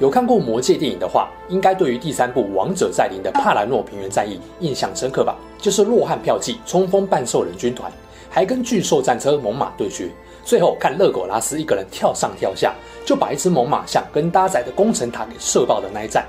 有看过《魔戒》电影的话，应该对于第三部《王者再临》的帕兰诺平原战役印象深刻吧？就是洛汉票骑冲锋半兽人军团，还跟巨兽战车猛犸对决，最后看勒狗拉斯一个人跳上跳下，就把一只猛犸象跟搭载的工程塔给射爆的那一战。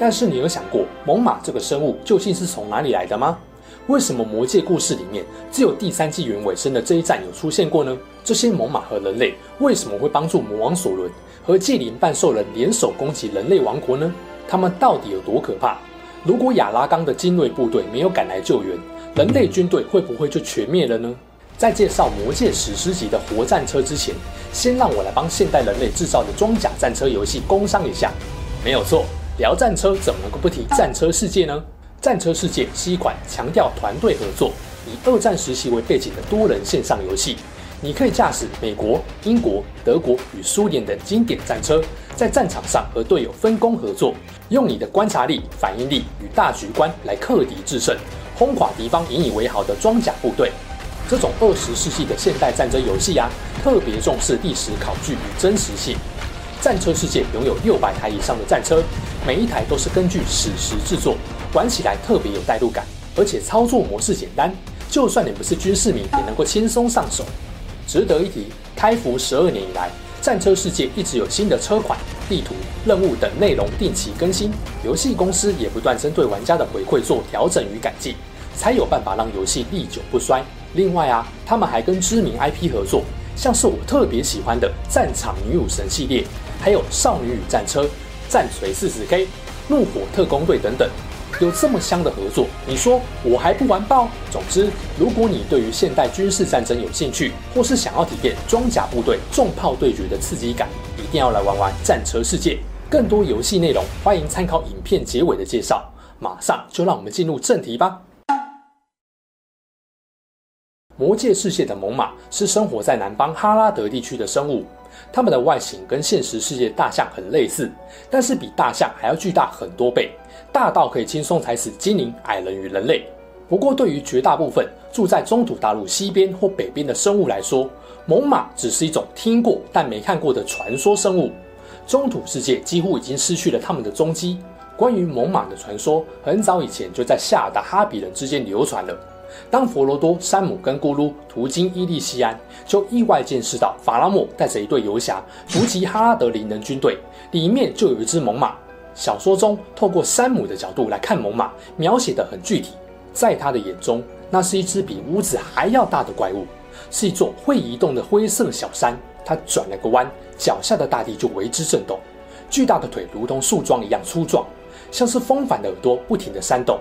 但是你有想过，猛犸这个生物究竟是从哪里来的吗？为什么《魔界》故事里面只有第三纪元尾声的这一战有出现过呢？这些猛犸和人类为什么会帮助魔王索伦？和纪灵半兽人联手攻击人类王国呢？他们到底有多可怕？如果亚拉冈的精锐部队没有赶来救援，人类军队会不会就全灭了呢？在介绍魔戒史诗级的活战车之前，先让我来帮现代人类制造的装甲战车游戏工商一下。没有错，聊战车怎么能够不提战车世界呢？战车世界是一款强调团队合作、以二战时期为背景的多人线上游戏。你可以驾驶美国、英国、德国与苏联的经典战车，在战场上和队友分工合作，用你的观察力、反应力与大局观来克敌制胜，轰垮敌方引以为豪的装甲部队。这种二十世纪的现代战争游戏啊，特别重视历史考据与真实性。战车世界拥有六百台以上的战车，每一台都是根据史实制作，玩起来特别有代入感，而且操作模式简单，就算你不是军事迷，也能够轻松上手。值得一提，开服十二年以来，战车世界一直有新的车款、地图、任务等内容定期更新，游戏公司也不断针对玩家的回馈做调整与改进，才有办法让游戏历久不衰。另外啊，他们还跟知名 IP 合作，像是我特别喜欢的《战场女武神》系列，还有《少女与战车》、《战锤 40K》、《怒火特攻队》等等。有这么香的合作，你说我还不完爆？总之，如果你对于现代军事战争有兴趣，或是想要体验装甲部队重炮对决的刺激感，一定要来玩玩《战车世界》。更多游戏内容，欢迎参考影片结尾的介绍。马上就让我们进入正题吧。魔界世界的猛犸是生活在南方哈拉德地区的生物。它们的外形跟现实世界大象很类似，但是比大象还要巨大很多倍，大到可以轻松踩死精灵、矮人与人类。不过，对于绝大部分住在中土大陆西边或北边的生物来说，猛犸只是一种听过但没看过的传说生物。中土世界几乎已经失去了它们的踪迹。关于猛犸的传说，很早以前就在夏尔的哈比人之间流传了。当佛罗多、山姆跟咕噜途经伊利西安，就意外见识到法拉莫带着一队游侠伏击哈拉德林人军队，里面就有一只猛犸。小说中透过山姆的角度来看猛犸，描写得很具体。在他的眼中，那是一只比屋子还要大的怪物，是一座会移动的灰色小山。他转了个弯，脚下的大地就为之震动。巨大的腿如同树桩一样粗壮，像是风帆的耳朵不停地扇动，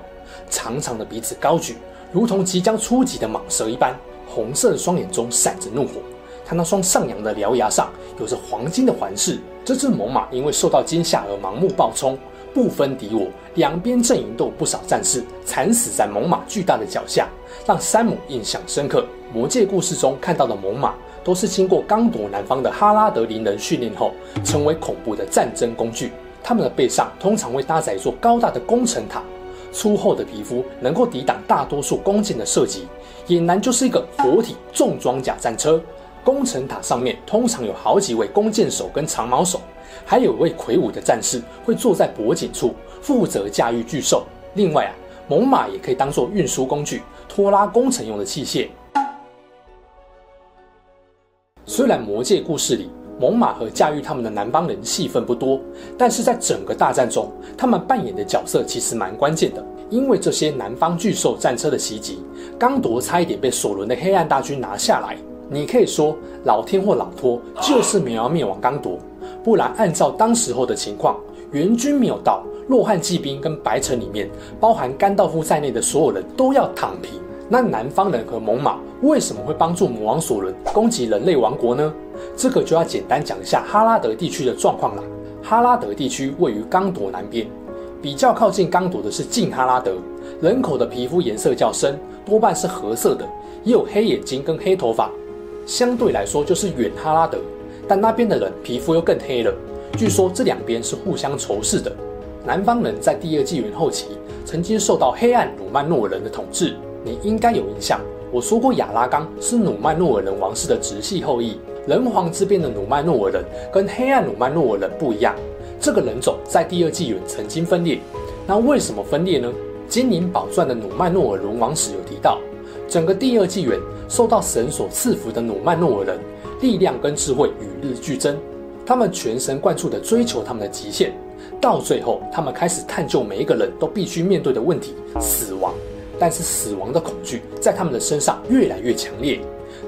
长长的鼻子高举。如同即将出击的蟒蛇一般，红色的双眼中闪着怒火。他那双上扬的獠牙上有着黄金的环饰。这只猛犸因为受到惊吓而盲目暴冲，不分敌我，两边阵营都有不少战士惨死在猛犸巨大的脚下，让山姆印象深刻。魔戒故事中看到的猛犸，都是经过刚夺南方的哈拉德林人训练后，成为恐怖的战争工具。他们的背上通常会搭载一座高大的工程塔。粗厚的皮肤能够抵挡大多数弓箭的射击，俨然就是一个活体重装甲战车。工程塔上面通常有好几位弓箭手跟长矛手，还有一位魁梧的战士会坐在脖颈处负责驾驭巨兽。另外啊，猛犸也可以当做运输工具，拖拉工程用的器械。虽然魔戒故事里，猛犸和驾驭他们的南方人戏份不多，但是在整个大战中，他们扮演的角色其实蛮关键的。因为这些南方巨兽战车的袭击，刚铎差一点被索伦的黑暗大军拿下来。你可以说老天或老托就是没有要灭亡刚铎，不然按照当时候的情况，援军没有到，洛汉骑兵跟白城里面，包含甘道夫在内的所有人都要躺平。那南方人和猛獁为什么会帮助魔王索伦攻击人类王国呢？这个就要简单讲一下哈拉德地区的状况了。哈拉德地区位于刚铎南边，比较靠近刚铎的是近哈拉德，人口的皮肤颜色较深，多半是褐色的，也有黑眼睛跟黑头发。相对来说就是远哈拉德，但那边的人皮肤又更黑了。据说这两边是互相仇视的。南方人在第二纪元后期曾经受到黑暗努曼诺尔人的统治，你应该有印象。我说过亚拉冈是努曼诺尔人王室的直系后裔。人皇之变的努曼诺尔人跟黑暗努曼诺尔人不一样，这个人种在第二纪元曾经分裂。那为什么分裂呢？《精灵宝钻》的努曼诺尔龙王史有提到，整个第二纪元受到神所赐福的努曼诺尔人，力量跟智慧与日俱增，他们全神贯注地追求他们的极限，到最后，他们开始探究每一个人都必须面对的问题——死亡。但是死亡的恐惧在他们的身上越来越强烈，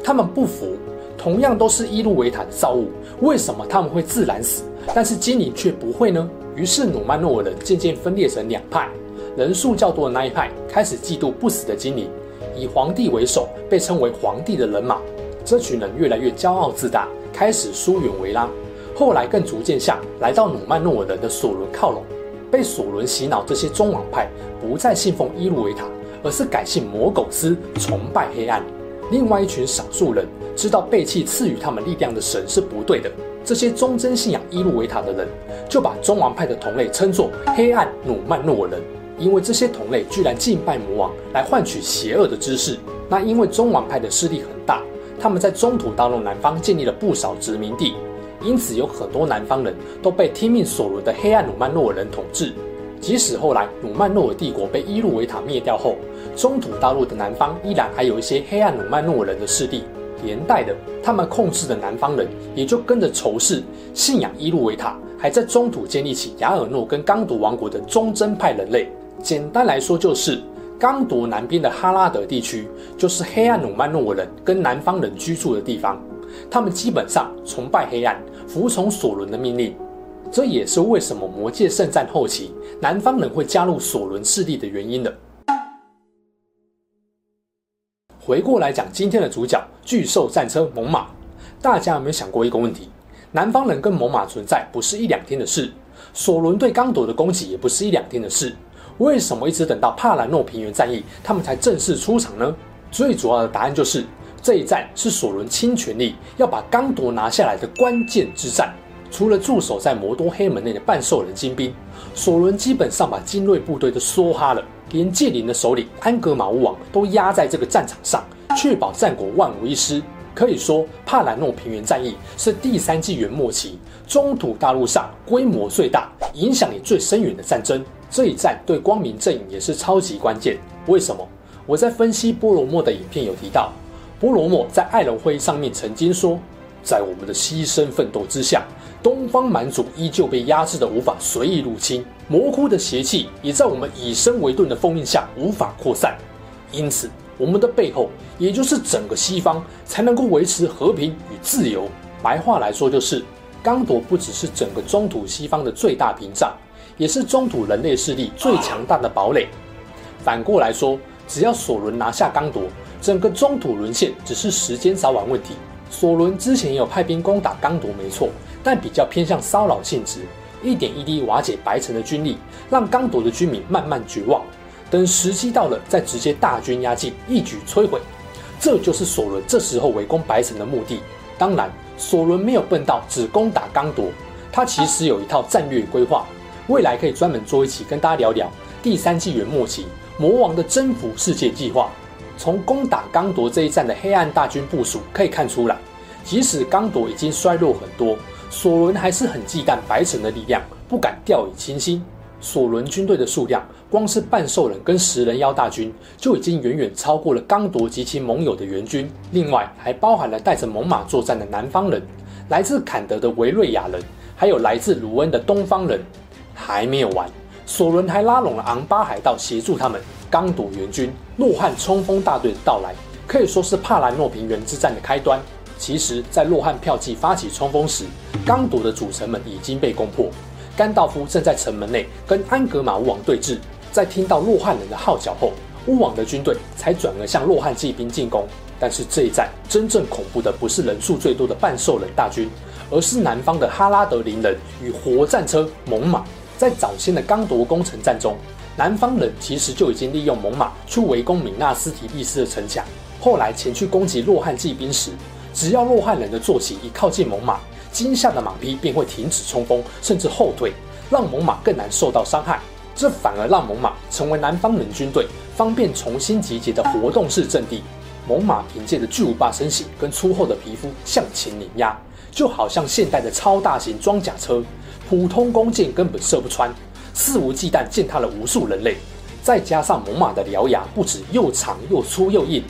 他们不服。同样都是伊路维塔的造物，为什么他们会自然死，但是精灵却不会呢？于是努曼诺尔人渐渐分裂成两派，人数较多的那一派开始嫉妒不死的精灵，以皇帝为首，被称为皇帝的人马。这群人越来越骄傲自大，开始疏远维拉。后来更逐渐向来到努曼诺尔人的索伦靠拢，被索伦洗脑，这些中王派不再信奉伊路维塔，而是改信魔苟斯，崇拜黑暗。另外一群少数人知道背弃赐予他们力量的神是不对的，这些忠贞信仰伊路维塔的人就把中王派的同类称作黑暗努曼诺尔人，因为这些同类居然敬拜魔王来换取邪恶的知识。那因为中王派的势力很大，他们在中土大陆南方建立了不少殖民地，因此有很多南方人都被听命索伦的黑暗努曼诺尔人统治。即使后来努曼诺尔帝国被伊路维塔灭掉后，中土大陆的南方依然还有一些黑暗努曼诺尔人的势力，连带的，他们控制的南方人也就跟着仇视、信仰伊路维塔，还在中土建立起亚尔诺跟刚铎王国的忠贞派人类。简单来说，就是刚铎南边的哈拉德地区，就是黑暗努曼诺人跟南方人居住的地方，他们基本上崇拜黑暗，服从索伦的命令。这也是为什么魔界圣战后期南方人会加入索伦势力的原因了。回过来讲今天的主角巨兽战车猛犸，大家有没有想过一个问题？南方人跟猛犸存在不是一两天的事，索伦对刚铎的攻击也不是一两天的事，为什么一直等到帕兰诺平原战役他们才正式出场呢？最主要的答案就是这一战是索伦倾全力要把刚铎拿下来的关键之战。除了驻守在摩多黑门内的半兽人精兵，索伦基本上把精锐部队都梭哈了，连戒灵的首领安格玛巫王都压在这个战场上，确保战果万无一失。可以说，帕兰诺平原战役是第三纪元末期中土大陆上规模最大、影响也最深远的战争。这一战对光明阵营也是超级关键。为什么？我在分析波罗莫的影片有提到，波罗莫在艾隆会议上面曾经说，在我们的牺牲奋斗之下。东方蛮族依旧被压制的无法随意入侵，魔窟的邪气也在我们以身为盾的封印下无法扩散，因此我们的背后，也就是整个西方，才能够维持和平与自由。白话来说，就是刚铎不只是整个中土西方的最大屏障，也是中土人类势力最强大的堡垒。反过来说，只要索伦拿下刚铎，整个中土沦陷只是时间早晚问题。索伦之前也有派兵攻打刚铎，没错。但比较偏向骚扰性质，一点一滴瓦解白城的军力，让刚铎的居民慢慢绝望。等时机到了，再直接大军压境，一举摧毁。这就是索伦这时候围攻白城的目的。当然，索伦没有笨到只攻打刚铎，他其实有一套战略规划。未来可以专门做一期跟大家聊聊第三纪元末期魔王的征服世界计划。从攻打刚铎这一战的黑暗大军部署可以看出来，即使刚铎已经衰弱很多。索伦还是很忌惮白城的力量，不敢掉以轻心。索伦军队的数量，光是半兽人跟食人妖大军就已经远远超过了刚铎及其盟友的援军。另外，还包含了带着猛犸作战的南方人，来自坎德的维瑞亚人，还有来自鲁恩的东方人。还没有完，索伦还拉拢了昂巴海盗协助他们。刚铎援军诺汉冲锋大队的到来，可以说是帕兰诺平原之战的开端。其实，在洛汉票骑发起冲锋时，刚铎的主城门已经被攻破。甘道夫正在城门内跟安格玛巫王对峙。在听到洛汉人的号角后，巫王的军队才转而向洛汉骑兵进攻。但是这一战真正恐怖的不是人数最多的半兽人大军，而是南方的哈拉德林人与活战车猛獁。在早先的刚铎攻城战中，南方人其实就已经利用猛獁去围攻米纳斯提利斯的城墙。后来前去攻击洛汉骑兵时，只要洛汉人的坐骑一靠近猛獁，惊吓的马匹便会停止冲锋，甚至后退，让猛獁更难受到伤害。这反而让猛獁成为南方人军队方便重新集结的活动式阵地。猛獁凭借着巨无霸身形跟粗厚的皮肤向前碾压，就好像现代的超大型装甲车，普通弓箭根本射不穿，肆无忌惮践踏了无数人类。再加上猛犸的獠牙不止又长又粗又硬。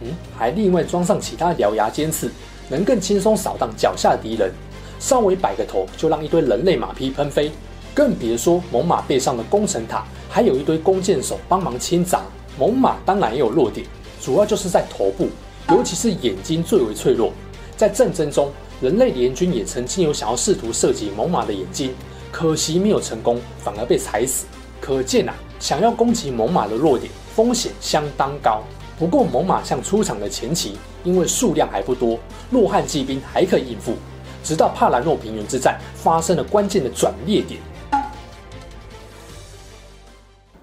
嗯，还另外装上其他獠牙尖刺，能更轻松扫荡脚下的敌人。稍微摆个头，就让一堆人类马匹喷飞。更别说猛犸背上的攻城塔，还有一堆弓箭手帮忙清杂。猛犸当然也有弱点，主要就是在头部，尤其是眼睛最为脆弱。在战争中，人类联军也曾经有想要试图射击猛犸的眼睛，可惜没有成功，反而被踩死。可见啊，想要攻击猛犸的弱点，风险相当高。不过，猛犸象出场的前期，因为数量还不多，洛汉骑兵还可以应付。直到帕兰诺平原之战发生了关键的转捩点。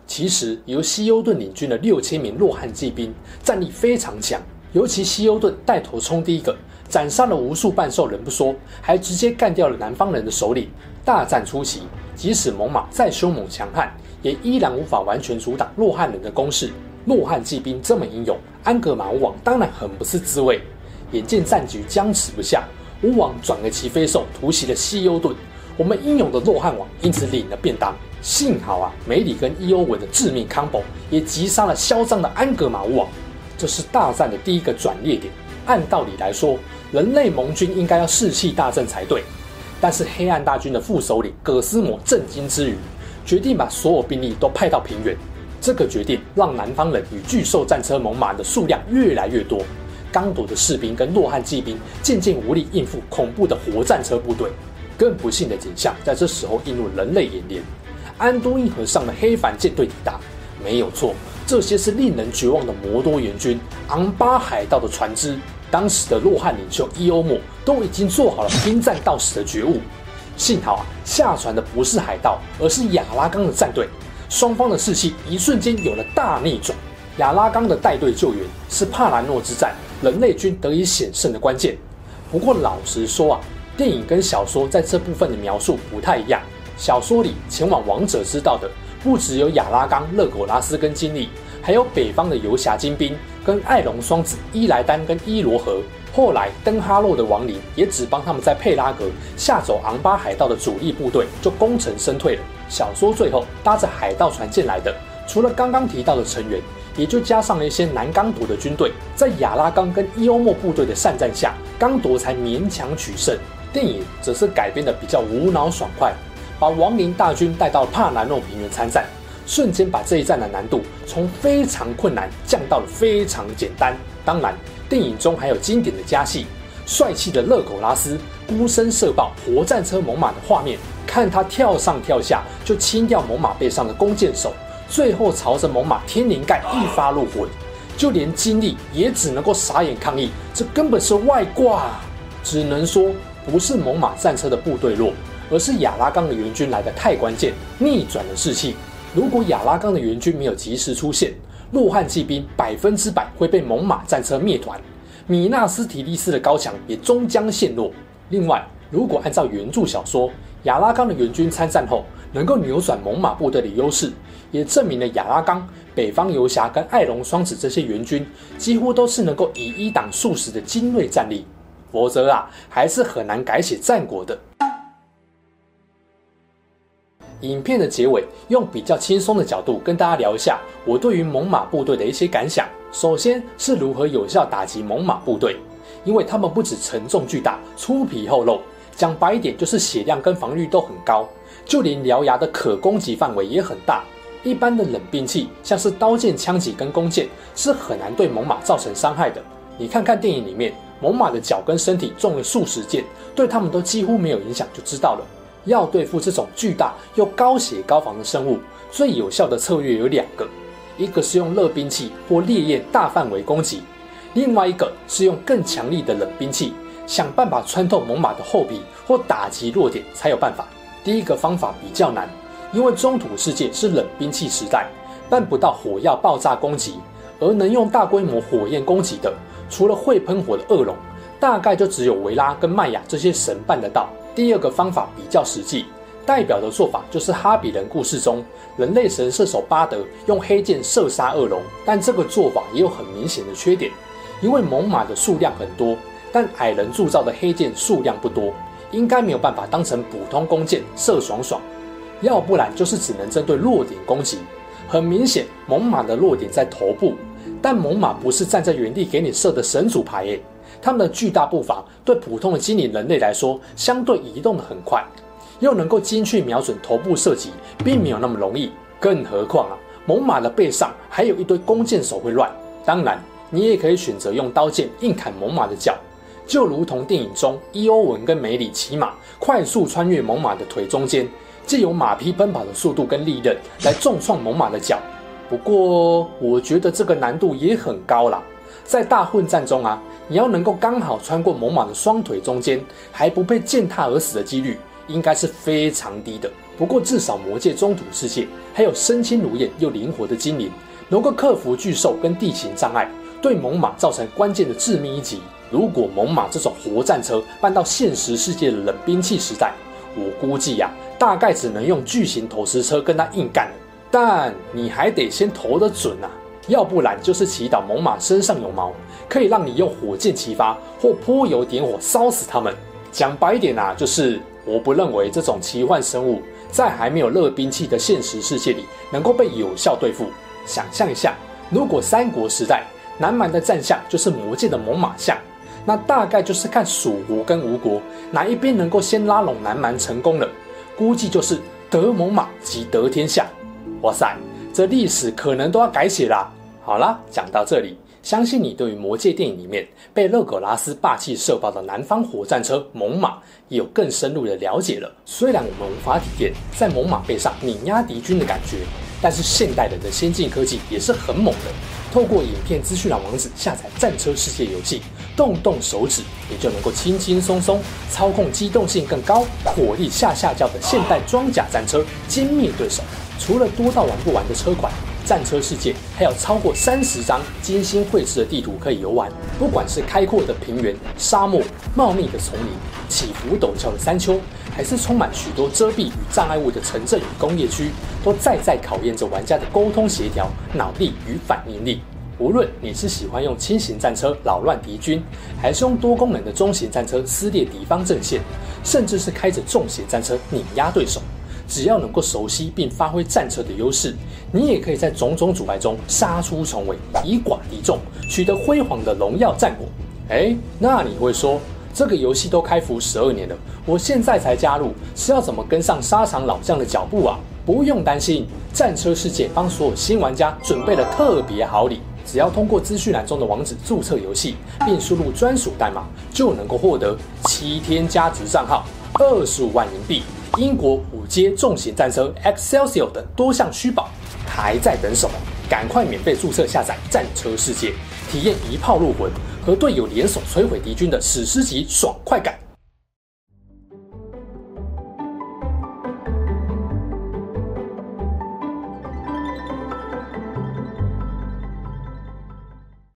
其实，由西欧顿领军的六千名洛汉骑兵战力非常强，尤其西欧顿带头冲第一个，斩杀了无数半兽人不说，还直接干掉了南方人的首领。大战初期，即使猛犸再凶猛强悍，也依然无法完全阻挡洛汉人的攻势。洛汉骑兵这么英勇，安格玛巫王当然很不是滋味。眼见战局僵持不下，巫王转个骑飞兽突袭了西欧顿，我们英勇的洛汉王因此领了便当。幸好啊，梅里跟伊欧文的致命 combo 也击杀了嚣张的安格玛巫王。这是大战的第一个转捩点。按道理来说，人类盟军应该要士气大振才对，但是黑暗大军的副首领葛斯摩震惊之余，决定把所有兵力都派到平原。这个决定让南方人与巨兽战车猛犸的数量越来越多，刚铎的士兵跟洛汉骑兵渐渐无力应付恐怖的活战车部队。更不幸的景象在这时候映入人类眼帘：安都因河上的黑帆舰队抵达。没有错，这些是令人绝望的摩多援军——昂巴海盗的船只。当时的洛汉领袖伊欧姆都已经做好了拼战到死的觉悟。幸好啊，下船的不是海盗，而是亚拉冈的战队。双方的士气一瞬间有了大逆转。亚拉冈的带队救援是帕兰诺之战人类军得以险胜的关键。不过老实说啊，电影跟小说在这部分的描述不太一样。小说里前往王者之道的不只有亚拉冈、勒苟拉斯跟金利，还有北方的游侠精兵跟艾隆双子伊莱丹跟伊罗河。后来登哈洛的亡灵也只帮他们在佩拉格吓走昂巴海盗的主力部队，就功成身退了。小说最后搭着海盗船进来的，除了刚刚提到的成员，也就加上了一些南刚铎的军队。在亚拉冈跟伊欧莫部队的善战下，刚铎才勉强取胜。电影则是改编的比较无脑爽快，把亡灵大军带到帕兰诺平原参战，瞬间把这一战的难度从非常困难降到了非常简单。当然，电影中还有经典的加戏，帅气的勒苟拉斯孤身射爆活战车猛獁的画面。看他跳上跳下就清掉猛獁背上的弓箭手，最后朝着猛獁天灵盖一发入魂，就连金力也只能够傻眼抗议，这根本是外挂！只能说不是猛獁战车的部队弱，而是亚拉冈的援军来得太关键，逆转了士气。如果亚拉冈的援军没有及时出现，洛汉骑兵百分之百会被猛犸战车灭团，米纳斯提利斯的高墙也终将陷落。另外，如果按照原著小说，亚拉冈的援军参战后，能够扭转猛犸部队的优势，也证明了亚拉冈、北方游侠跟艾隆双子这些援军几乎都是能够以一挡数十的精锐战力。否则啊，还是很难改写战果的。影片的结尾，用比较轻松的角度跟大家聊一下我对于猛犸部队的一些感想。首先是如何有效打击猛犸部队，因为他们不止沉重巨大、粗皮厚肉。讲白一点，就是血量跟防御都很高，就连獠牙的可攻击范围也很大。一般的冷兵器，像是刀剑、枪戟跟弓箭，是很难对猛犸造成伤害的。你看看电影里面，猛犸的脚跟身体中了数十箭，对他们都几乎没有影响，就知道了。要对付这种巨大又高血高防的生物，最有效的策略有两个：一个是用热兵器或烈焰大范围攻击，另外一个是用更强力的冷兵器。想办法穿透猛犸的厚皮或打击弱点才有办法。第一个方法比较难，因为中土世界是冷兵器时代，办不到火药爆炸攻击，而能用大规模火焰攻击的，除了会喷火的恶龙，大概就只有维拉跟麦雅这些神办得到。第二个方法比较实际，代表的做法就是哈比人故事中人类神射手巴德用黑箭射杀恶龙，但这个做法也有很明显的缺点，因为猛犸的数量很多，但矮人铸造的黑箭数量不多。应该没有办法当成普通弓箭射爽爽，要不然就是只能针对弱点攻击。很明显，猛犸的弱点在头部，但猛犸不是站在原地给你射的神主牌诶，他们的巨大步伐对普通的精灵人类来说，相对移动的很快，又能够精确瞄准头部射击，并没有那么容易。更何况啊，猛犸的背上还有一堆弓箭手会乱。当然，你也可以选择用刀剑硬砍猛犸的脚。就如同电影中伊欧文跟梅里骑马快速穿越猛犸的腿中间，借由马匹奔跑的速度跟利刃来重创猛犸的脚。不过，我觉得这个难度也很高啦。在大混战中啊，你要能够刚好穿过猛犸的双腿中间，还不被践踏而死的几率，应该是非常低的。不过，至少魔界中土世界还有身轻如燕又灵活的精灵，能够克服巨兽跟地形障碍，对猛犸造成关键的致命一击。如果猛犸这种活战车搬到现实世界的冷兵器时代，我估计呀、啊，大概只能用巨型投石车跟它硬干了。但你还得先投得准啊，要不然就是祈祷猛獁身上有毛，可以让你用火箭齐发或泼油点火烧死它们。讲白一点啊，就是我不认为这种奇幻生物在还没有热兵器的现实世界里能够被有效对付。想象一下，如果三国时代南蛮的战象就是魔界的猛犸象。那大概就是看蜀国跟吴国哪一边能够先拉拢南蛮成功了，估计就是得猛獁即得天下。哇塞，这历史可能都要改写啦。好啦，讲到这里，相信你对于魔戒电影里面被勒葛拉斯霸气射爆的南方火战车猛獁也有更深入的了解了。虽然我们无法体验在猛獁背上碾压敌军的感觉，但是现代人的先进科技也是很猛的。透过影片资讯栏网址下载战车世界游戏，动动手指也就能够轻轻松松操控机动性更高、火力下下轿的现代装甲战车，歼灭对手。除了多到玩不完的车款，战车世界还有超过三十张精心绘制的地图可以游玩。不管是开阔的平原、沙漠、茂密的丛林、起伏陡峭的山丘，还是充满许多遮蔽与障碍物的城镇与工业区，都再再考验着玩家的沟通协调、脑力与反应力。无论你是喜欢用轻型战车扰乱敌军，还是用多功能的中型战车撕裂敌方阵线，甚至是开着重型战车碾压对手，只要能够熟悉并发挥战车的优势，你也可以在种种阻碍中杀出重围，以寡敌众，取得辉煌的荣耀战果。哎，那你会说，这个游戏都开服十二年了，我现在才加入，是要怎么跟上沙场老将的脚步啊？不用担心，战车世界帮所有新玩家准备了特别好礼。只要通过资讯栏中的网址注册游戏，并输入专属代码，就能够获得七天加值账号、二十五万银币、英国五阶重型战车 Excelsior 等多项虚宝，还在等什么？赶快免费注册下载《战车世界》，体验一炮入魂，和队友联手摧毁敌军的史诗级爽快感！